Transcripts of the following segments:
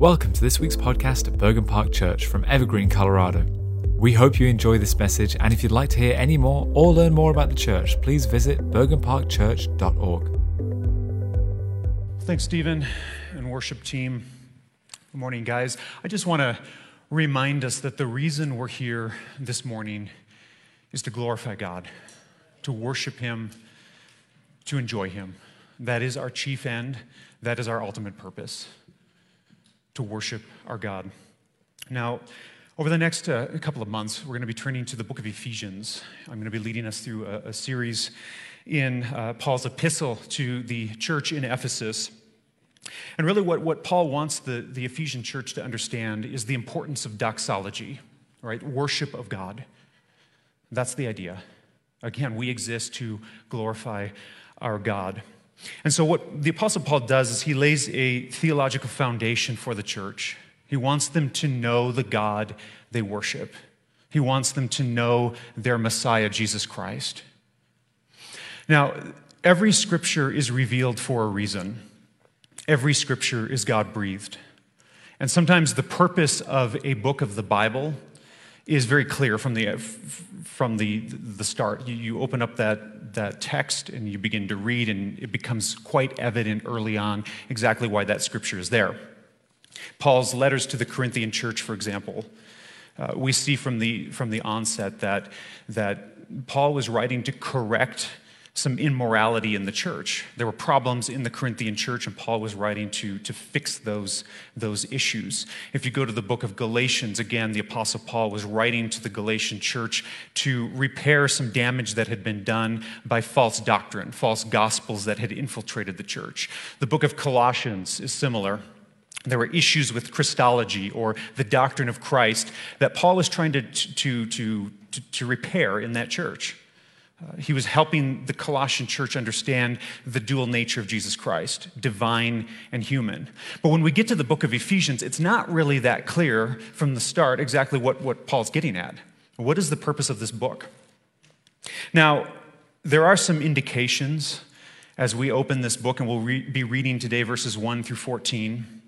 Welcome to this week's podcast at Bergen Park Church from Evergreen, Colorado. We hope you enjoy this message, and if you'd like to hear any more or learn more about the church, please visit bergenparkchurch.org. Thanks, Stephen and worship team. Good morning, guys. I just want to remind us that the reason we're here this morning is to glorify God, to worship Him, to enjoy Him. That is our chief end, that is our ultimate purpose to worship our God. Now, over the next uh, couple of months, we're going to be turning to the book of Ephesians. I'm going to be leading us through a, a series in uh, Paul's epistle to the church in Ephesus. And really, what, what Paul wants the, the Ephesian church to understand is the importance of doxology, right? Worship of God. That's the idea. Again, we exist to glorify our God. And so, what the Apostle Paul does is he lays a theological foundation for the church. He wants them to know the God they worship, he wants them to know their Messiah, Jesus Christ. Now, every scripture is revealed for a reason, every scripture is God breathed. And sometimes the purpose of a book of the Bible is very clear from the, from the, the start. You, you open up that, that text and you begin to read, and it becomes quite evident early on exactly why that scripture is there. Paul's letters to the Corinthian church, for example, uh, we see from the, from the onset that, that Paul was writing to correct some immorality in the church. There were problems in the Corinthian church, and Paul was writing to, to fix those, those issues. If you go to the book of Galatians, again, the Apostle Paul was writing to the Galatian church to repair some damage that had been done by false doctrine, false gospels that had infiltrated the church. The book of Colossians is similar. There were issues with Christology or the doctrine of Christ that Paul was trying to, to, to, to, to repair in that church. Uh, he was helping the Colossian church understand the dual nature of Jesus Christ, divine and human. But when we get to the book of Ephesians, it's not really that clear from the start exactly what, what Paul's getting at. What is the purpose of this book? Now, there are some indications as we open this book, and we'll re- be reading today verses 1 through 14.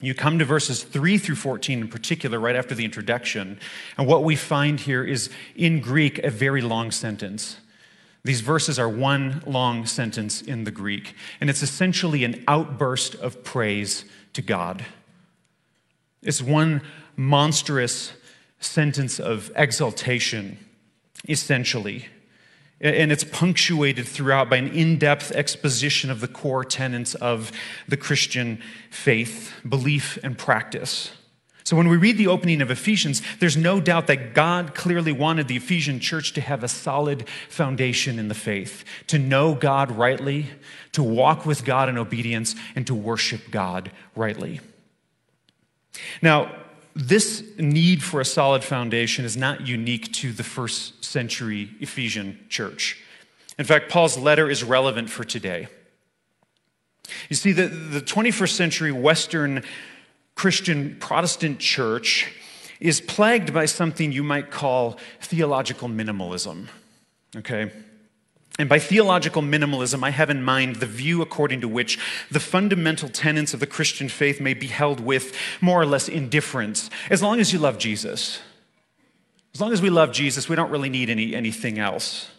You come to verses 3 through 14 in particular, right after the introduction, and what we find here is in Greek a very long sentence. These verses are one long sentence in the Greek, and it's essentially an outburst of praise to God. It's one monstrous sentence of exaltation, essentially. And it's punctuated throughout by an in depth exposition of the core tenets of the Christian faith, belief, and practice. So when we read the opening of Ephesians, there's no doubt that God clearly wanted the Ephesian church to have a solid foundation in the faith, to know God rightly, to walk with God in obedience, and to worship God rightly. Now, this need for a solid foundation is not unique to the first century Ephesian church. In fact, Paul's letter is relevant for today. You see, the, the 21st century Western Christian Protestant church is plagued by something you might call theological minimalism. Okay? And by theological minimalism, I have in mind the view according to which the fundamental tenets of the Christian faith may be held with more or less indifference, as long as you love Jesus. As long as we love Jesus, we don't really need any, anything else.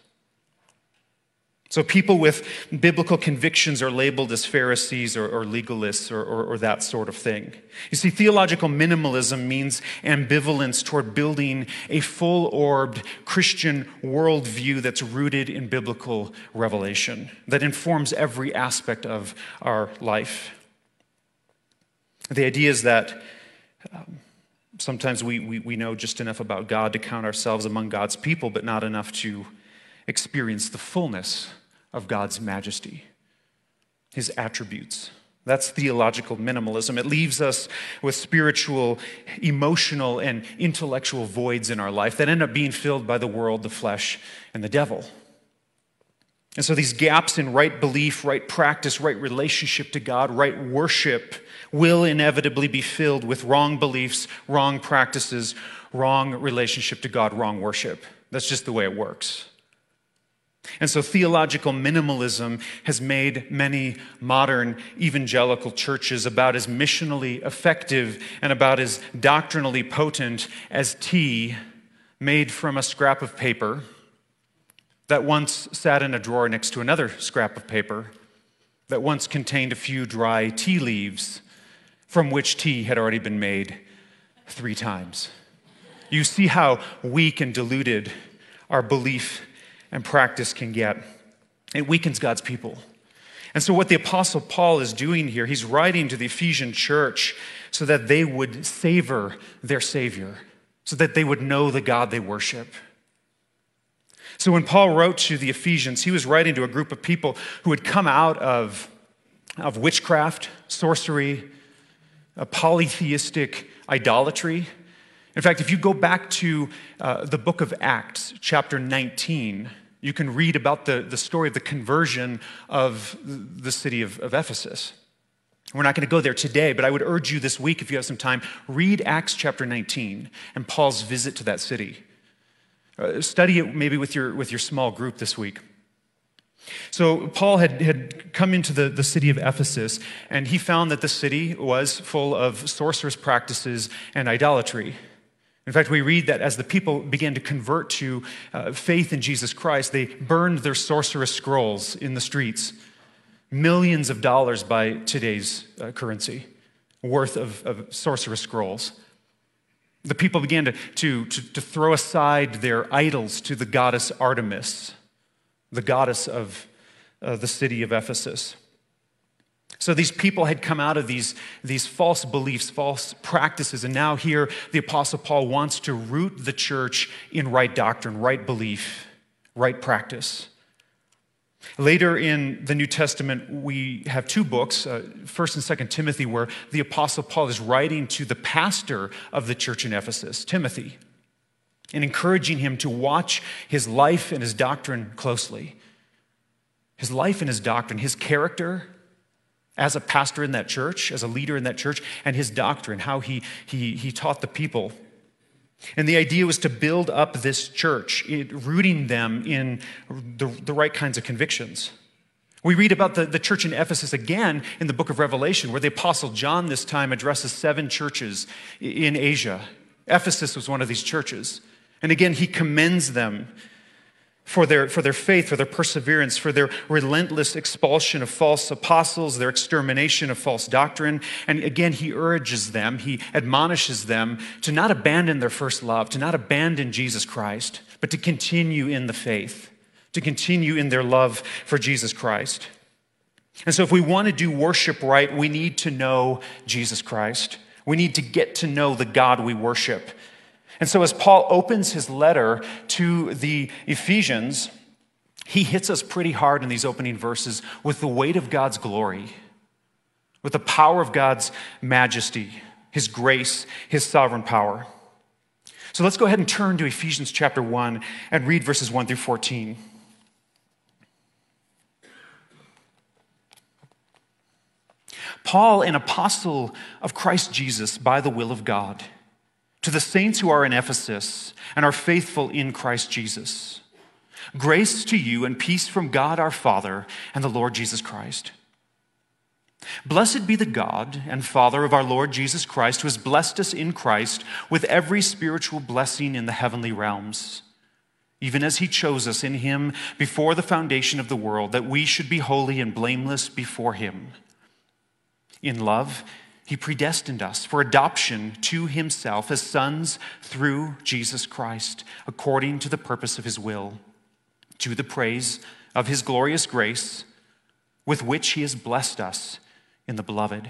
So, people with biblical convictions are labeled as Pharisees or, or legalists or, or, or, that sort of thing. You see, theological minimalism means ambivalence toward building a full orbed Christian worldview that's rooted in biblical revelation, that informs every aspect of our life. The idea is that um, sometimes we, we, we know just enough about God to count ourselves among God's people, but not enough to experience the fullness of God's majesty, his attributes. That's theological minimalism. It leaves us with spiritual, emotional, and intellectual voids in our life that end up being filled by the world, the flesh, and the devil. And so these gaps in right belief, right practice, right relationship to God, right worship will inevitably be filled with wrong beliefs, wrong practices, wrong relationship to God, wrong worship. That's just the way it works. And so theological minimalism has made many modern evangelical churches about as missionally effective and about as doctrinally potent as tea made from a scrap of paper that once sat in a drawer next to another scrap of paper that once contained a few dry tea leaves from which tea had already been made three times. You see how weak and diluted our belief and practice can get. It weakens God's people. And so, what the Apostle Paul is doing here, he's writing to the Ephesian church so that they would savor their Savior, so that they would know the God they worship. So, when Paul wrote to the Ephesians, he was writing to a group of people who had come out of, of witchcraft, sorcery, a polytheistic idolatry. In fact, if you go back to uh, the book of Acts, chapter 19, you can read about the, the story of the conversion of the city of, of Ephesus. We're not going to go there today, but I would urge you this week, if you have some time, read Acts chapter 19 and Paul's visit to that city. Uh, study it maybe with your, with your small group this week. So, Paul had, had come into the, the city of Ephesus, and he found that the city was full of sorcerous practices and idolatry. In fact, we read that as the people began to convert to uh, faith in Jesus Christ, they burned their sorcerous scrolls in the streets. Millions of dollars by today's uh, currency worth of, of sorcerous scrolls. The people began to, to, to, to throw aside their idols to the goddess Artemis, the goddess of uh, the city of Ephesus. So these people had come out of these, these false beliefs, false practices, and now here the Apostle Paul wants to root the church in right doctrine, right belief, right practice. Later in the New Testament, we have two books, uh, First and Second Timothy, where the Apostle Paul is writing to the pastor of the church in Ephesus, Timothy, and encouraging him to watch his life and his doctrine closely. His life and his doctrine, his character, as a pastor in that church, as a leader in that church, and his doctrine, how he, he, he taught the people. And the idea was to build up this church, it, rooting them in the, the right kinds of convictions. We read about the, the church in Ephesus again in the book of Revelation, where the Apostle John this time addresses seven churches in Asia. Ephesus was one of these churches. And again, he commends them for their, for their faith, for their perseverance, for their relentless expulsion of false apostles, their extermination of false doctrine. And again, he urges them, he admonishes them to not abandon their first love, to not abandon Jesus Christ, but to continue in the faith, to continue in their love for Jesus Christ. And so, if we want to do worship right, we need to know Jesus Christ. We need to get to know the God we worship. And so, as Paul opens his letter to the Ephesians, he hits us pretty hard in these opening verses with the weight of God's glory, with the power of God's majesty, his grace, his sovereign power. So let's go ahead and turn to Ephesians chapter 1 and read verses 1 through 14. Paul, an apostle of Christ Jesus by the will of God to the saints who are in Ephesus and are faithful in Christ Jesus. Grace to you and peace from God our Father and the Lord Jesus Christ. Blessed be the God and Father of our Lord Jesus Christ, who has blessed us in Christ with every spiritual blessing in the heavenly realms, even as he chose us in him before the foundation of the world, that we should be holy and blameless before him. In love, he predestined us for adoption to himself as sons through Jesus Christ, according to the purpose of his will, to the praise of his glorious grace, with which he has blessed us in the beloved.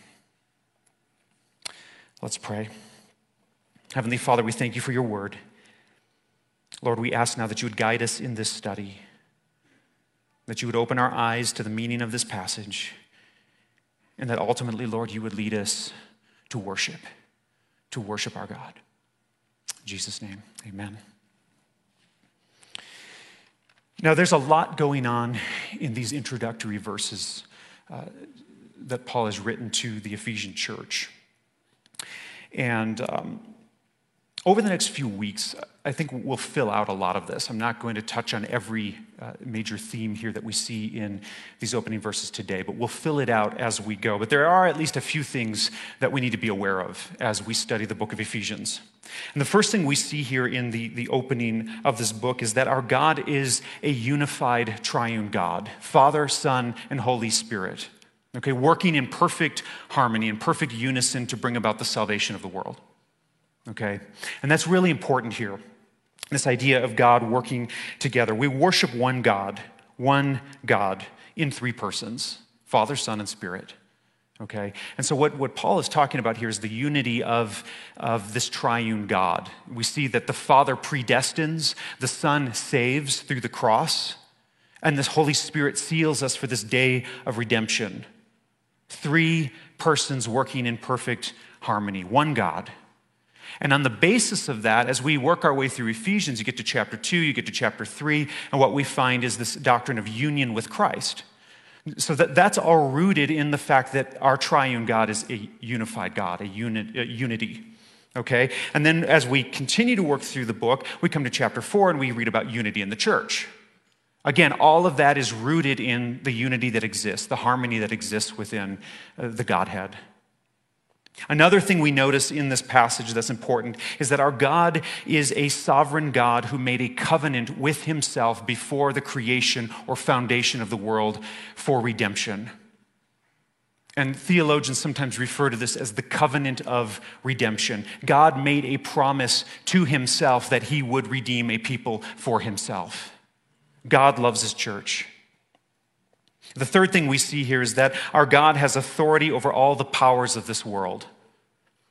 Let's pray. Heavenly Father, we thank you for your word. Lord, we ask now that you would guide us in this study, that you would open our eyes to the meaning of this passage and that ultimately, Lord, you would lead us to worship, to worship our God. In Jesus' name, amen. Now, there's a lot going on in these introductory verses uh, that Paul has written to the Ephesian church. And um, over the next few weeks, I think we'll fill out a lot of this. I'm not going to touch on every uh, major theme here that we see in these opening verses today, but we'll fill it out as we go. But there are at least a few things that we need to be aware of as we study the book of Ephesians. And the first thing we see here in the, the opening of this book is that our God is a unified triune God Father, Son, and Holy Spirit. Okay, working in perfect harmony and perfect unison to bring about the salvation of the world. Okay? And that's really important here. This idea of God working together. We worship one God, one God in three persons Father, Son, and Spirit. Okay? And so, what, what Paul is talking about here is the unity of, of this triune God. We see that the Father predestines, the Son saves through the cross, and the Holy Spirit seals us for this day of redemption. Three persons working in perfect harmony, one God. And on the basis of that, as we work our way through Ephesians, you get to chapter 2, you get to chapter 3, and what we find is this doctrine of union with Christ. So that, that's all rooted in the fact that our triune God is a unified God, a, a unity. Okay? And then as we continue to work through the book, we come to chapter 4 and we read about unity in the church. Again, all of that is rooted in the unity that exists, the harmony that exists within uh, the Godhead. Another thing we notice in this passage that's important is that our God is a sovereign God who made a covenant with himself before the creation or foundation of the world for redemption. And theologians sometimes refer to this as the covenant of redemption. God made a promise to himself that he would redeem a people for himself. God loves his church. The third thing we see here is that our God has authority over all the powers of this world.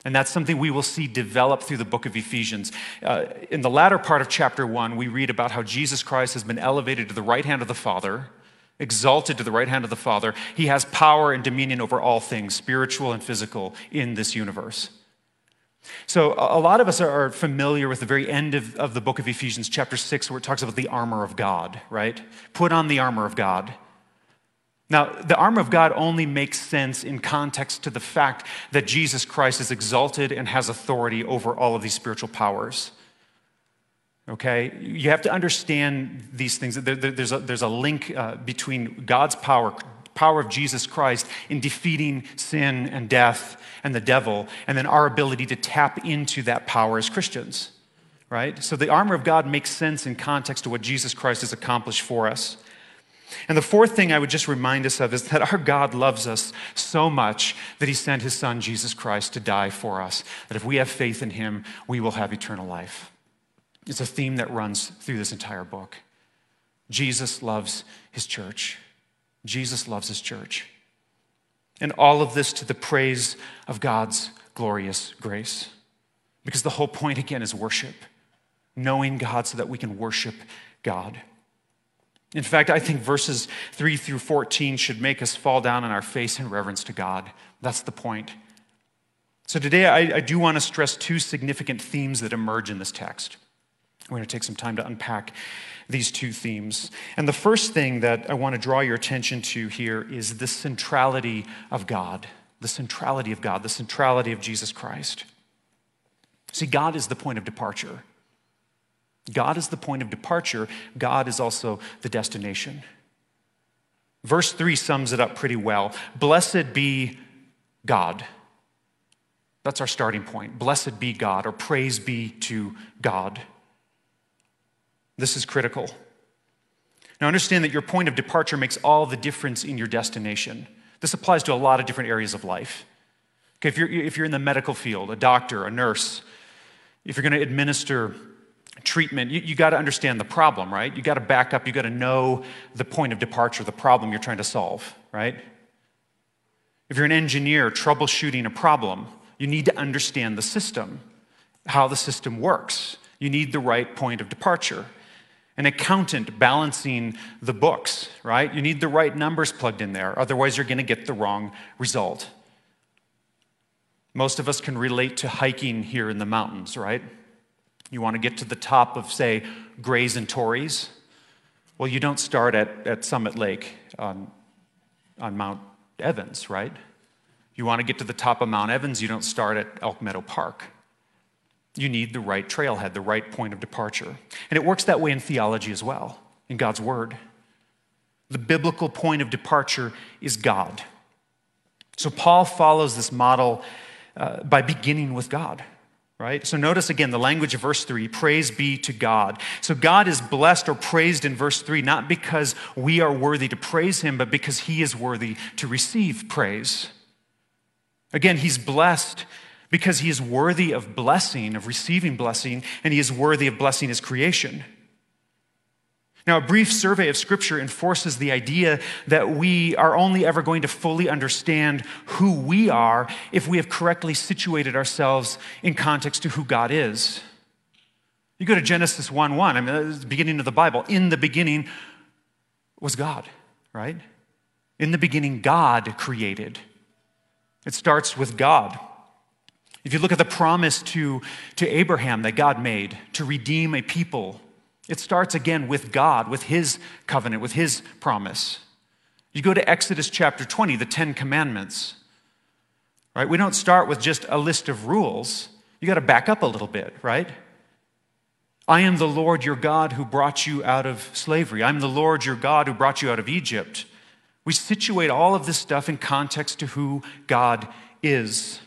And that's something we will see develop through the book of Ephesians. Uh, in the latter part of chapter one, we read about how Jesus Christ has been elevated to the right hand of the Father, exalted to the right hand of the Father. He has power and dominion over all things, spiritual and physical, in this universe. So, a lot of us are familiar with the very end of, of the book of Ephesians, chapter 6, where it talks about the armor of God, right? Put on the armor of God. Now, the armor of God only makes sense in context to the fact that Jesus Christ is exalted and has authority over all of these spiritual powers. Okay? You have to understand these things. There's a, there's a link uh, between God's power, power of Jesus Christ in defeating sin and death and the devil, and then our ability to tap into that power as Christians. Right? So the armor of God makes sense in context to what Jesus Christ has accomplished for us. And the fourth thing I would just remind us of is that our God loves us so much that he sent his son, Jesus Christ, to die for us. That if we have faith in him, we will have eternal life. It's a theme that runs through this entire book. Jesus loves his church. Jesus loves his church. And all of this to the praise of God's glorious grace. Because the whole point, again, is worship. Knowing God so that we can worship God. In fact, I think verses 3 through 14 should make us fall down on our face in reverence to God. That's the point. So today, I, I do want to stress two significant themes that emerge in this text. We're going to take some time to unpack these two themes. And the first thing that I want to draw your attention to here is the centrality of God, the centrality of God, the centrality of Jesus Christ. See, God is the point of departure. God is the point of departure, God is also the destination. Verse 3 sums it up pretty well. Blessed be God. That's our starting point. Blessed be God, or praise be to God. This is critical. Now, understand that your point of departure makes all the difference in your destination. This applies to a lot of different areas of life. Okay, if, you're, if you're in the medical field, a doctor, a nurse, if you're going to administer treatment, you, you got to understand the problem, right? You got to back up, you got to know the point of departure, the problem you're trying to solve, right? If you're an engineer troubleshooting a problem, you need to understand the system, how the system works. You need the right point of departure an accountant balancing the books, right? You need the right numbers plugged in there, otherwise, you're going to get the wrong result. Most of us can relate to hiking here in the mountains, right? You want to get to the top of, say, Grays and Torreys. Well, you don't start at, at Summit Lake on, on Mount Evans, right? You want to get to the top of Mount Evans, you don't start at Elk Meadow Park. You need the right trailhead, the right point of departure. And it works that way in theology as well, in God's Word. The biblical point of departure is God. So Paul follows this model uh, by beginning with God, right? So notice again the language of verse 3 praise be to God. So God is blessed or praised in verse 3, not because we are worthy to praise him, but because he is worthy to receive praise. Again, he's blessed because he is worthy of blessing, of receiving blessing, and he is worthy of blessing his creation. Now, a brief survey of Scripture enforces the idea that we are only ever going to fully understand who we are if we have correctly situated ourselves in context to who God is. You go to Genesis 1 1, I mean, the beginning of the Bible. In the beginning was God, right? In the beginning, God created. It starts with God. If you look at the promise to, to Abraham that God made to redeem a people, it starts again with God, with his covenant, with his promise. You go to Exodus chapter 20, the Ten Commandments, right? We don't start with just a list of rules. You got to back up a little bit, right? I am the Lord your God who brought you out of slavery. I'm the Lord your God who brought you out of Egypt. We situate all of this stuff in context to who God is.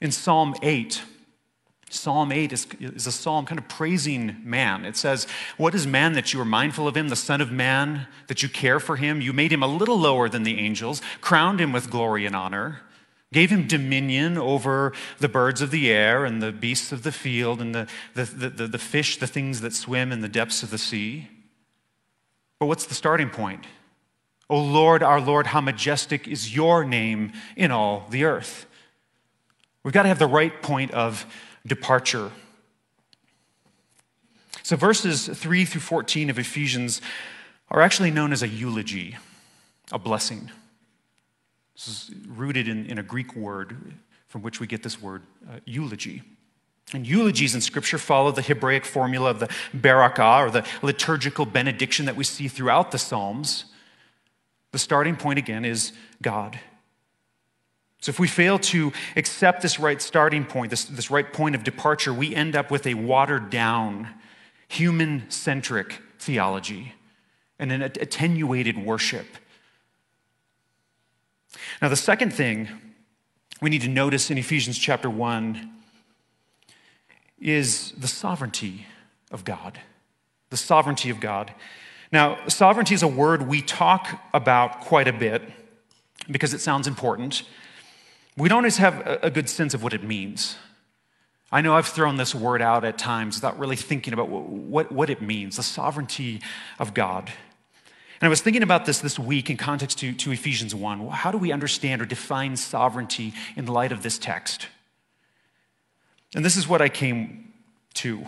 In Psalm 8, Psalm 8 is, is a psalm kind of praising man. It says, What is man that you are mindful of him, the Son of Man, that you care for him? You made him a little lower than the angels, crowned him with glory and honor, gave him dominion over the birds of the air and the beasts of the field and the, the, the, the, fish, the things that swim in the depths of the sea. But what's the starting point? O Lord, our Lord, how majestic is your name in all the earth. We've got to have the right point of departure. So, verses 3 through 14 of Ephesians are actually known as a eulogy, a blessing. This is rooted in, in a Greek word from which we get this word uh, eulogy. And eulogies in Scripture follow the Hebraic formula of the barakah, or the liturgical benediction that we see throughout the Psalms. The starting point, again, is God. So, if we fail to accept this right starting point, this, this right point of departure, we end up with a watered down, human centric theology and an attenuated worship. Now, the second thing we need to notice in Ephesians chapter 1 is the sovereignty of God. The sovereignty of God. Now, sovereignty is a word we talk about quite a bit because it sounds important we don't always have a good sense of what it means. I know I've thrown this word out at times without really thinking about what, what it means the sovereignty of God. And I was thinking about this this week in context to, to Ephesians 1. How do we understand or define sovereignty in light of this text? And this is what I came to.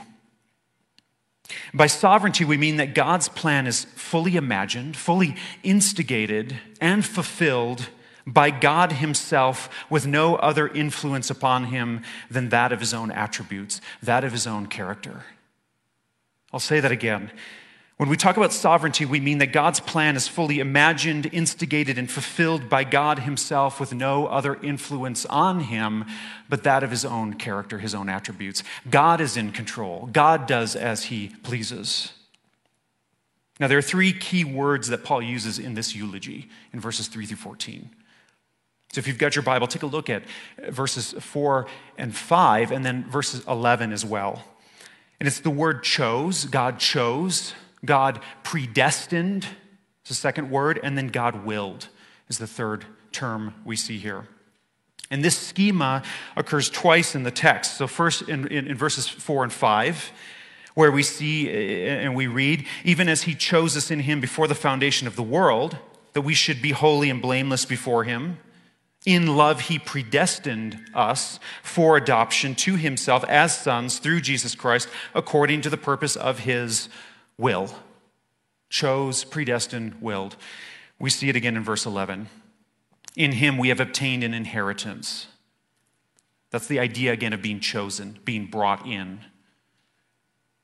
By sovereignty, we mean that God's plan is fully imagined, fully instigated, and fulfilled by God Himself with no other influence upon Him than that of His own attributes, that of His own character. I'll say that again. When we talk about sovereignty, we mean that God's plan is fully imagined, instigated, and fulfilled by God Himself with no other influence on Him but that of His own character, His own attributes. God is in control, God does as He pleases. Now, there are three key words that Paul uses in this eulogy in verses 3 through 14. So if you've got your Bible, take a look at verses 4 and 5, and then verses 11 as well. And it's the word chose, God chose, God predestined is the second word, and then God willed is the third term we see here. And this schema occurs twice in the text. So, first in, in, in, verses 4 and 5, where we see and we read, even as he chose us in him before the foundation of the world, that we should be holy and blameless before him. In love, he predestined us for adoption to himself as sons through Jesus Christ, according to the purpose of his will. Chose, predestined, willed. We see it again in verse 11. In him we have obtained an inheritance. That's the idea again of being chosen, being brought in.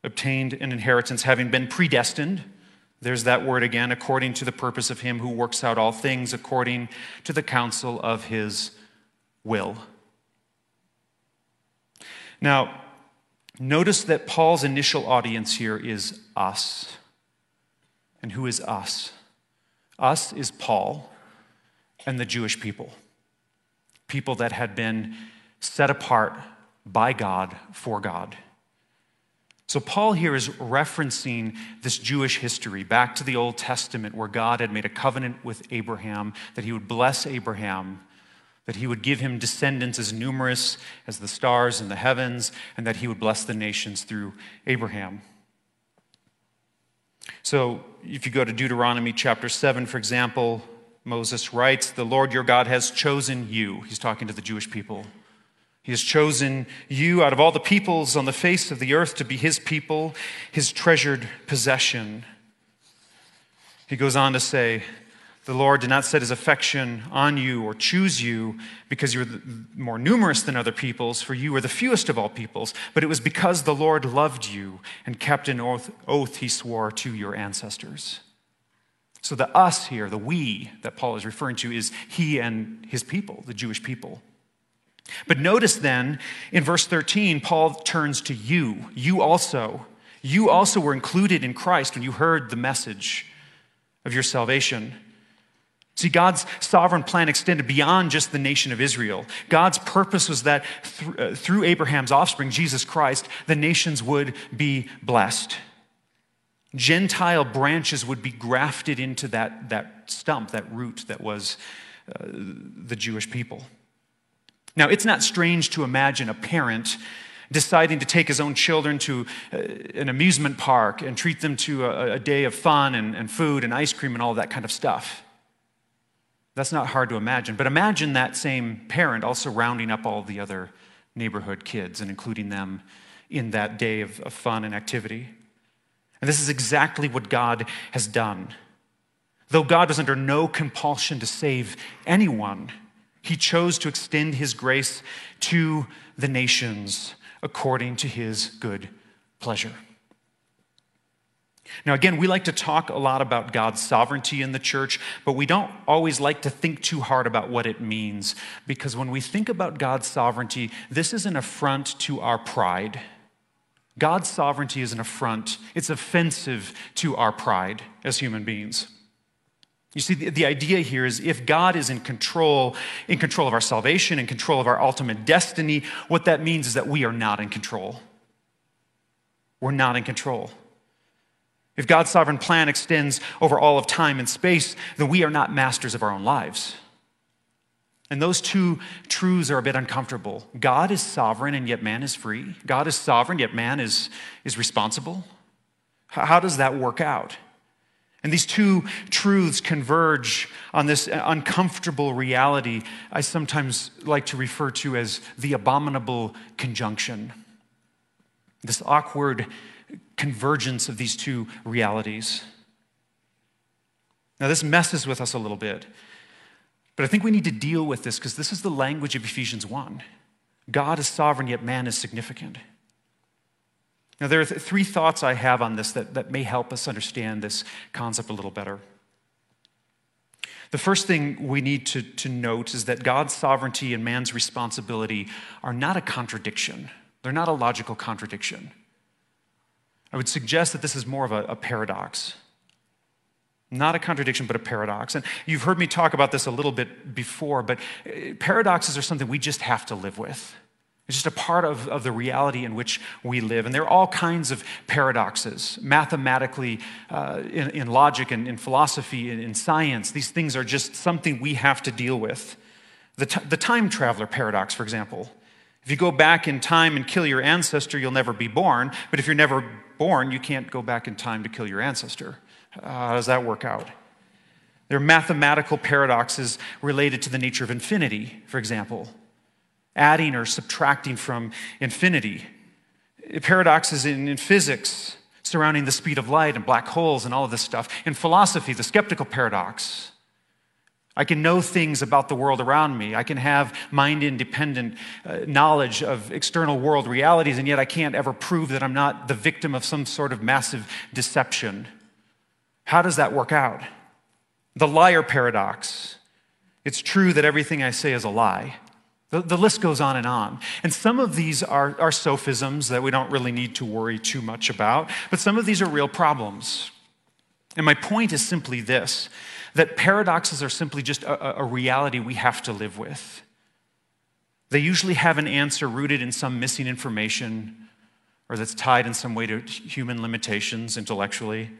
Obtained an inheritance, having been predestined. There's that word again, according to the purpose of him who works out all things according to the counsel of his will. Now, notice that Paul's initial audience here is us. And who is us? Us is Paul and the Jewish people, people that had been set apart by God for God. So, Paul here is referencing this Jewish history back to the Old Testament where God had made a covenant with Abraham that he would bless Abraham, that he would give him descendants as numerous as the stars in the heavens, and that he would bless the nations through Abraham. So, if you go to Deuteronomy chapter 7, for example, Moses writes, The Lord your God has chosen you. He's talking to the Jewish people. He has chosen you out of all the peoples on the face of the earth to be his people, his treasured possession. He goes on to say, The Lord did not set his affection on you or choose you because you were more numerous than other peoples, for you were the fewest of all peoples, but it was because the Lord loved you and kept an oath, oath he swore to your ancestors. So the us here, the we that Paul is referring to, is he and his people, the Jewish people. But notice then in verse 13, Paul turns to you. You also. You also were included in Christ when you heard the message of your salvation. See, God's sovereign plan extended beyond just the nation of Israel. God's purpose was that uh, through Abraham's offspring, Jesus Christ, the nations would be blessed. Gentile branches would be grafted into that, that stump, that root that was uh, the Jewish people. Now, it's not strange to imagine a parent deciding to take his own children to uh, an amusement park and treat them to a, a day of fun and, and food and ice cream and all that kind of stuff. That's not hard to imagine. But imagine that same parent also rounding up all the other neighborhood kids and including them in that day of, of fun and activity. And this is exactly what God has done. Though God was under no compulsion to save anyone, he chose to extend his grace to the nations according to his good pleasure. Now, again, we like to talk a lot about God's sovereignty in the church, but we don't always like to think too hard about what it means. Because when we think about God's sovereignty, this is an affront to our pride. God's sovereignty is an affront, it's offensive to our pride as human beings. You see, the, the, idea here is if God is in control, in control of our salvation, in control of our ultimate destiny, what that means is that we are not in control. We're not in control. If God's sovereign plan extends over all of time and space, then we are not masters of our own lives. And those two truths are a bit uncomfortable. God is sovereign and yet man is free. God is sovereign yet man is, is responsible. How does that work out? And these two truths converge on this uncomfortable reality I sometimes like to refer to as the abominable conjunction. This awkward convergence of these two realities. Now, this messes with us a little bit but I think we need to deal with this because this is the language of Ephesians 1. God is sovereign, yet man is significant. Now, there are th- three thoughts I have on this that, that may help us understand this concept a little better. The first thing we need to, to note is that God's sovereignty and man's responsibility are not a contradiction, they're not a logical contradiction. I would suggest that this is more of a, a paradox. Not a contradiction, but a paradox. And you've heard me talk about this a little bit before, but uh, paradoxes are something we just have to live with. It's just a part of, of the reality in which we live. And there are all kinds of paradoxes, mathematically, uh, in, in, logic and in philosophy, in, in, science. These things are just something we have to deal with. The, t- the time traveler paradox, for example. If you go back in time and kill your ancestor, you'll never be born. But if you're never born, you can't go back in time to kill your ancestor. Uh, how does that work out? There are mathematical paradoxes related to the nature of infinity, for example adding or subtracting from infinity. Paradoxes in, in physics surrounding the speed of light and black holes and all of this stuff. In philosophy, the skeptical paradox. I can know things about the world around me. I can have mind independent uh, knowledge of external world realities, and yet I can't ever prove that I'm not the victim of some sort of massive deception. How does that work out? The liar paradox. It's true that everything I say is a lie. The, the, list goes on and on. And some of these are, are sophisms that we don't really need to worry too much about, but some of these are real problems. And my point is simply this that paradoxes are simply just a, a reality we have to live with. They usually have an answer rooted in some missing information or that's tied in some way to human limitations intellectually.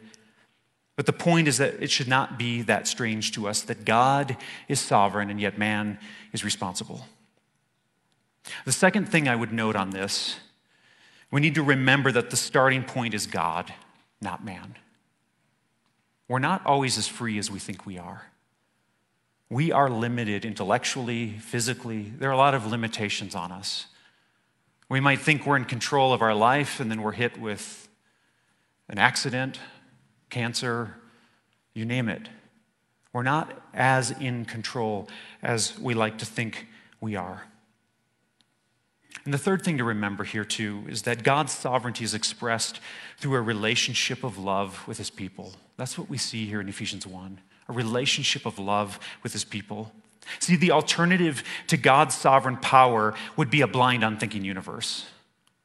But the point is that it should not be that strange to us that God is sovereign and yet man is responsible. The second thing I would note on this, we need to remember that the starting point is God, not man. We're not always as free as we think we are. We are limited intellectually, physically. There are a lot of limitations on us. We might think we're in control of our life, and then we're hit with an accident, cancer, you name it. We're not as in control as we like to think we are. And the third thing to remember here, too, is that God's sovereignty is expressed through a relationship of love with his people. That's what we see here in Ephesians 1 a relationship of love with his people. See, the alternative to God's sovereign power would be a blind, unthinking universe.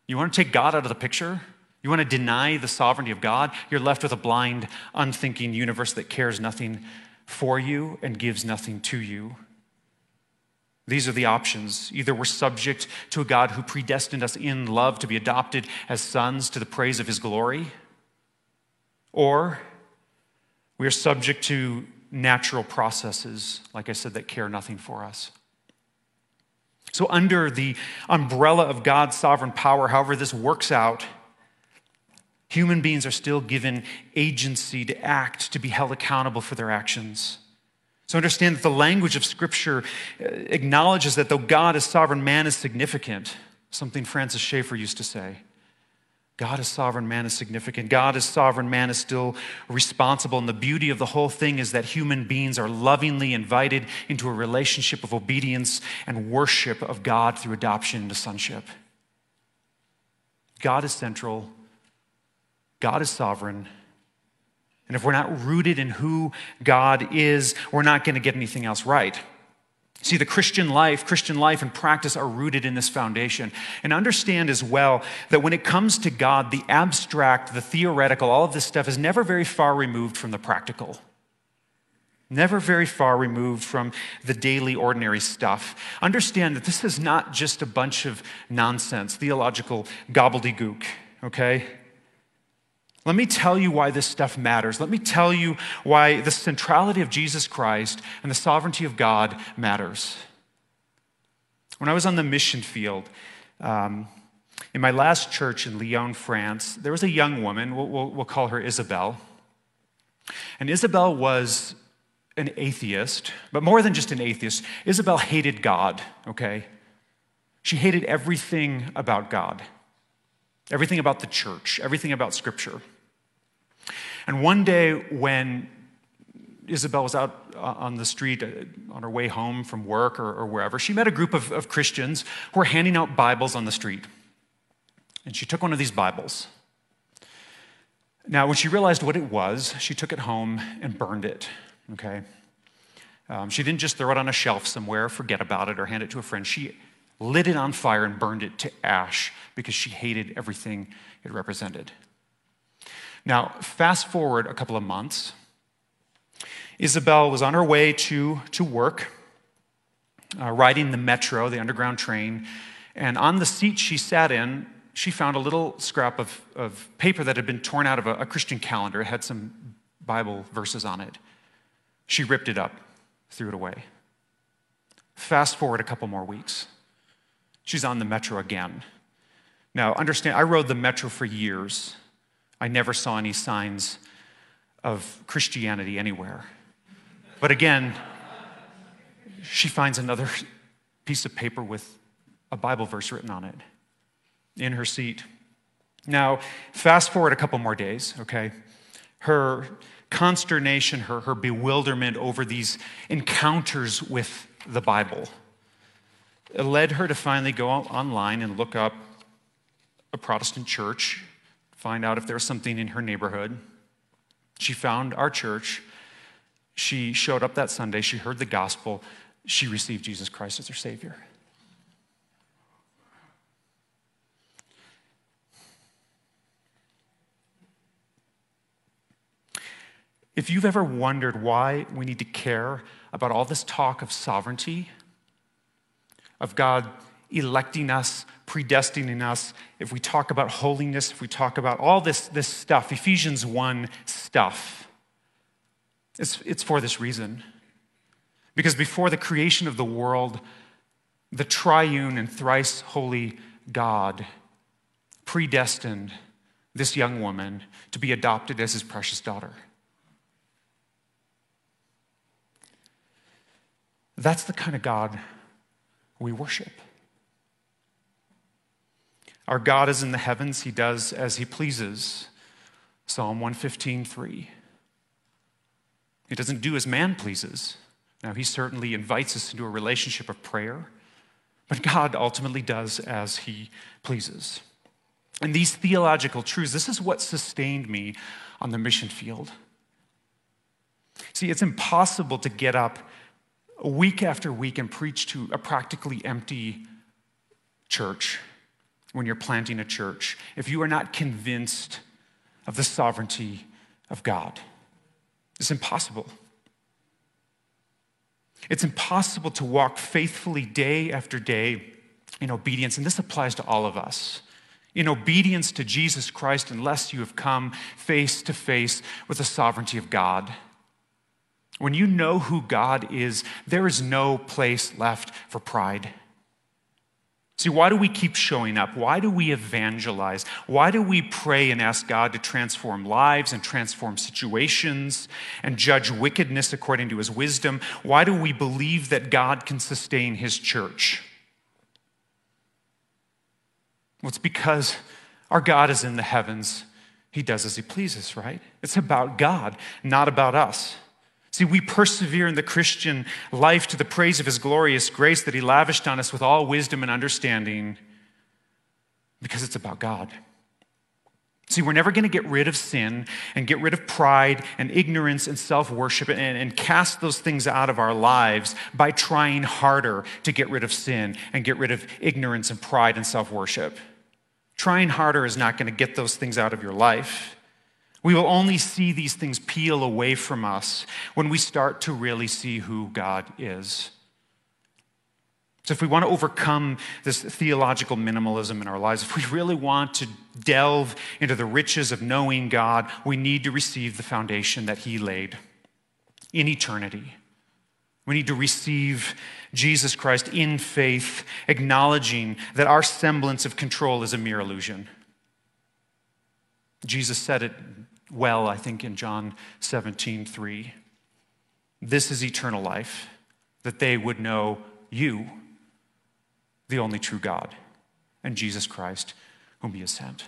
You want to take God out of the picture? You want to deny the sovereignty of God? You're left with a blind, unthinking universe that cares nothing for you and gives nothing to you. These are the options. Either we're subject to a God who predestined us in love to be adopted as sons to the praise of his glory, or we are subject to natural processes, like I said, that care nothing for us. So, under the umbrella of God's sovereign power, however this works out, human beings are still given agency to act, to be held accountable for their actions. So understand that the language of Scripture uh, acknowledges that though God is sovereign, man is significant. Something Francis Schaeffer used to say. God is sovereign, man is significant. God is sovereign, man is still responsible. And the beauty of the whole thing is that human beings are lovingly invited into a relationship of obedience and worship of God through adoption into sonship. God is central, God is sovereign, and if we're not rooted in who God is, we're not going to get anything else right. See, the Christian life, Christian life and practice are rooted in this foundation. And understand as well that when it comes to God, the abstract, the theoretical, all of this stuff is never very far removed from the practical. Never very far removed from the daily, ordinary stuff. Understand that this is not just a bunch of nonsense, theological gobbledygook, okay? Let me tell you why this stuff matters. Let me tell you why the centrality of Jesus Christ and the sovereignty of God matters. When I was on the mission field, um, in my last church in Lyon, France, there was a young woman, we'll, we'll, we'll call her Isabel. And Isabel was an atheist, but more than just an atheist, Isabel hated God, okay? She hated everything about God, everything about the church, everything about Scripture. And one day when Isabel was out uh, on the street uh, on her way home from work or, or wherever, she met a group of, of Christians who were handing out Bibles on the street. And she took one of these Bibles. Now, when she realized what it was, she took it home and burned it, okay? Um, she didn't just throw it on a shelf somewhere, forget about it, or hand it to a friend. She lit it on fire and burned it to ash because she hated everything it represented. Now, fast forward a couple of months. Isabel was on her way to, to work, uh, riding the metro, the underground train, And on the seat she sat in, she found a little scrap of, of paper that had been torn out of a, a Christian calendar. It had some Bible verses on it. She ripped it up, threw it away. Fast forward a couple more weeks. She's on the metro again. Now, understand, I rode the metro for years. I never saw any signs of Christianity anywhere. But again, she finds another piece of paper with a Bible verse written on it in her seat. Now, fast forward a couple more days, okay? Her consternation, her, her bewilderment over these encounters with the Bible led her to finally go online and look up a Protestant church, find out if there was something in her neighborhood. She found our church. She showed up that Sunday. She heard the gospel. She received Jesus Christ as her Savior. If you've ever wondered why we need to care about all this talk of sovereignty, of God electing us, predestining us, if we talk about holiness, if we talk about all this, this stuff, Ephesians 1 stuff, it's, it's for this reason. Because before the creation of the world, the triune and thrice holy God predestined this young woman to be adopted as his precious daughter. That's the kind of God we worship. Our God is in the heavens, He does as He pleases. Psalm 115, 3. He doesn't do as man pleases. Now, He certainly invites us into a relationship of prayer, but God ultimately does as He pleases. And these theological truths, this is what sustained me on the mission field. See, it's impossible to get up week after week and preach to a practically empty church when you're planting a church if you are not convinced of the sovereignty of God. It's impossible. It's impossible to walk faithfully day after day in obedience, and this applies to all of us. In obedience to Jesus Christ, unless you have come face to face with the sovereignty of God. When you know who God is, there is no place left for pride. See, why do we keep showing up? Why do we evangelize? Why do we pray and ask God to transform lives and transform situations and judge wickedness according to his wisdom? Why do we believe that God can sustain his church? Well, it's because our God is in the heavens. He does as he pleases, right? It's about God, not about us. See, we persevere in the Christian life to the praise of his glorious grace that he lavished on us with all wisdom and understanding because it's about God. See, we're never going to get rid of sin and get rid of pride and ignorance and self worship and, and, cast those things out of our lives by trying harder to get rid of sin and get rid of ignorance and pride and self worship. Trying harder is not going to get those things out of your life. We will only see these things peel away from us when we start to really see who God is. So, if we want to overcome this theological minimalism in our lives, if we really want to delve into the riches of knowing God, we need to receive the foundation that He laid in eternity. We need to receive Jesus Christ in faith, acknowledging that our semblance of control is a mere illusion. Jesus said it well, I think, in John 17, 3. This is eternal life, that they would know you, the only true God, and Jesus Christ, whom he has sent.